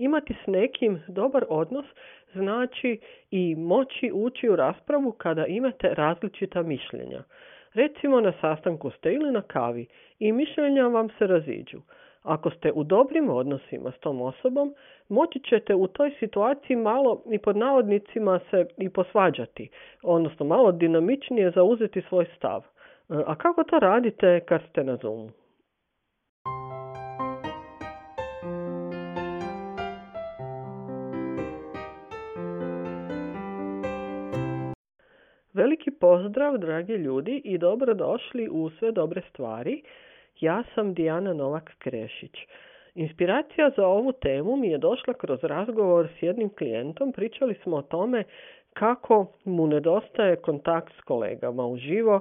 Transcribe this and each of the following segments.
Imati s nekim dobar odnos znači i moći ući u raspravu kada imate različita mišljenja. Recimo na sastanku ste ili na kavi i mišljenja vam se raziđu. Ako ste u dobrim odnosima s tom osobom, moći ćete u toj situaciji malo i pod navodnicima se i posvađati, odnosno malo dinamičnije zauzeti svoj stav. A kako to radite kad ste na Zoomu? Veliki pozdrav, dragi ljudi, i dobrodošli u sve dobre stvari. Ja sam Dijana Novak-Krešić. Inspiracija za ovu temu mi je došla kroz razgovor s jednim klijentom. Pričali smo o tome kako mu nedostaje kontakt s kolegama uživo,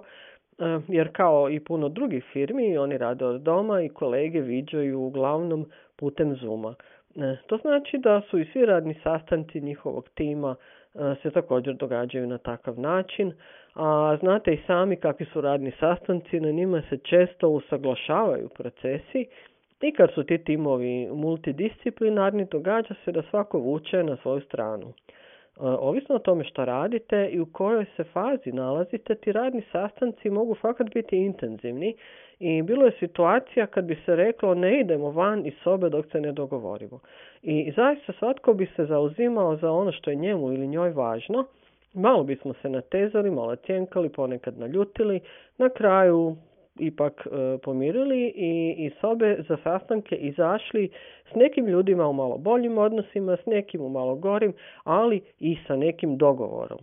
eh, jer kao i puno drugih firmi, oni rade od doma i kolege viđaju uglavnom putem Zuma. Eh, to znači da su i svi radni sastanci njihovog tima E, se također događaju na takav način. A znate i sami kakvi su radni sastanci, na njima se često usaglašavaju procesi i kad su ti timovi multidisciplinarni, događa se da svako vuče na svoju stranu. E, ovisno o tome što radite i u kojoj se fazi nalazite, ti radni sastanci mogu fakat biti intenzivni i bilo je situacija kad bi se reklo ne idemo van iz sobe dok se ne dogovorimo. I zaista svatko bi se zauzimao za ono što je njemu ili njoj važno. Malo bismo se natezali, malo cjenkali, ponekad naljutili. Na kraju ipak e, pomirili i iz sobe za sastanke izašli s nekim ljudima u malo boljim odnosima, s nekim u malo gorim, ali i sa nekim dogovorom.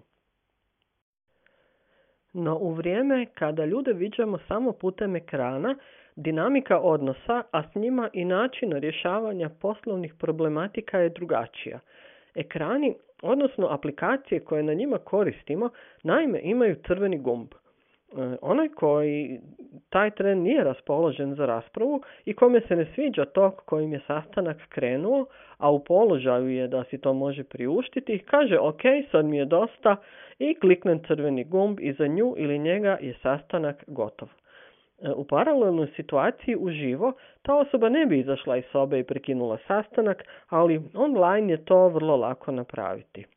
No u vrijeme kada ljude viđamo samo putem ekrana, dinamika odnosa, a s njima i način rješavanja poslovnih problematika je drugačija. Ekrani, odnosno aplikacije koje na njima koristimo, naime imaju crveni gumb – onaj koji taj tren nije raspoložen za raspravu i kome se ne sviđa to kojim je sastanak krenuo, a u položaju je da si to može priuštiti, kaže ok, sad mi je dosta i kliknem crveni gumb i za nju ili njega je sastanak gotov. E, u paralelnoj situaciji uživo ta osoba ne bi izašla iz sobe i prekinula sastanak, ali online je to vrlo lako napraviti.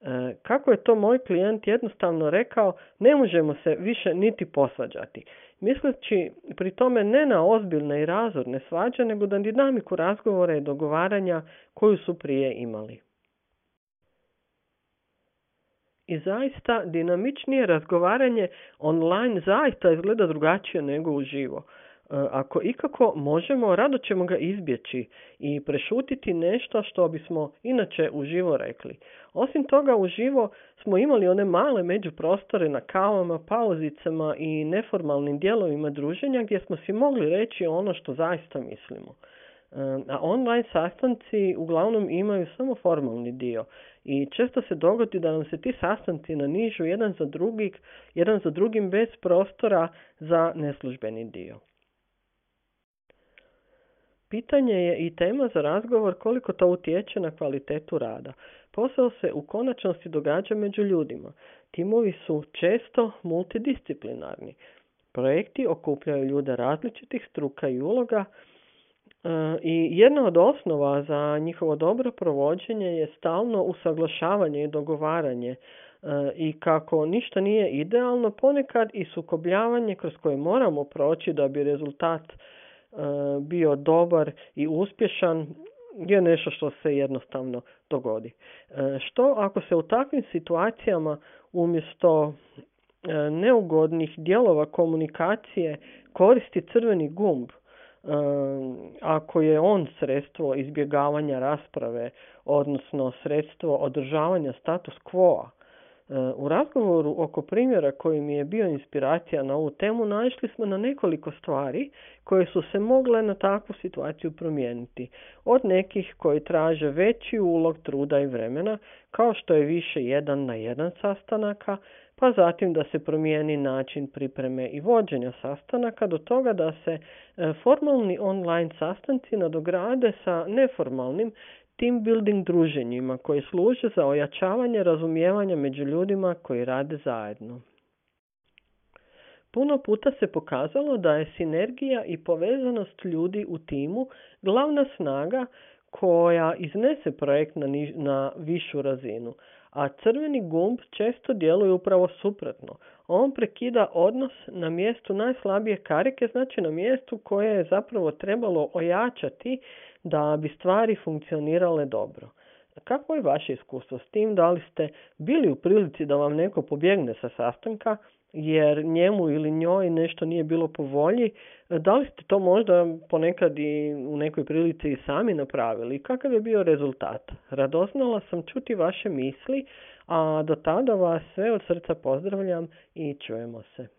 E, kako je to moj klijent jednostavno rekao, ne možemo se više niti posvađati. Misleći pri tome ne na ozbiljne i razorne svađe, nego na dinamiku razgovora i dogovaranja koju su prije imali. I zaista dinamičnije razgovaranje online zaista izgleda drugačije nego uživo. E, ako ikako možemo, rado ćemo ga izbjeći i prešutiti nešto što bismo inače uživo rekli. Osim toga, uživo smo imali one male međuprostore na kavama, pauzicama i neformalnim dijelovima druženja gdje smo si mogli reći ono što zaista mislimo. E, a online sastanci uglavnom imaju samo formalni dio i često se dogodi da nam se ti sastanci nanižu jedan za drugim, jedan za drugim bez prostora za neslužbeni dio. Pitanje je i tema za razgovor koliko to utječe na kvalitetu rada. Posao se u konačnosti događa među ljudima. Timovi su često multidisciplinarni. Projekti okupljaju ljude različitih struka i uloga e, i jedna od osnova za njihovo dobro provođenje je stalno usaglašavanje i dogovaranje e, i kako ništa nije idealno, ponekad i sukobljavanje kroz koje moramo proći da bi rezultat bio dobar i uspješan je nešto što se jednostavno dogodi. E, što ako se u takvim situacijama umjesto e, neugodnih dijelova komunikacije koristi crveni gumb, ako je on sredstvo izbjegavanja rasprave, odnosno sredstvo održavanja status quo u razgovoru oko primjera koji mi je bio inspiracija na ovu temu naišli smo na nekoliko stvari koje su se mogle na takvu situaciju promijeniti. Od nekih koji traže veći ulog truda i vremena, kao što je više jedan na jedan sastanaka, pa zatim da se promijeni način pripreme i vođenja sastanaka do toga da se e, formalni online sastanci nadograde sa neformalnim team building druženjima koji služe za ojačavanje razumijevanja među ljudima koji rade zajedno. Puno puta se pokazalo da je sinergija i povezanost ljudi u timu glavna snaga koja iznese projekt na, na višu razinu, a crveni gumb često djeluje upravo suprotno. On prekida odnos na mjestu najslabije karike, znači na mjestu koje je zapravo trebalo ojačati da bi stvari funkcionirale dobro. Kako je vaše iskustvo s tim? Da li ste bili u prilici da vam neko pobjegne sa sastanka jer njemu ili njoj nešto nije bilo po volji? Da li ste to možda ponekad i u nekoj prilici i sami napravili? Kakav je bio rezultat? Radoznala sam čuti vaše misli, a do tada vas sve od srca pozdravljam i čujemo se.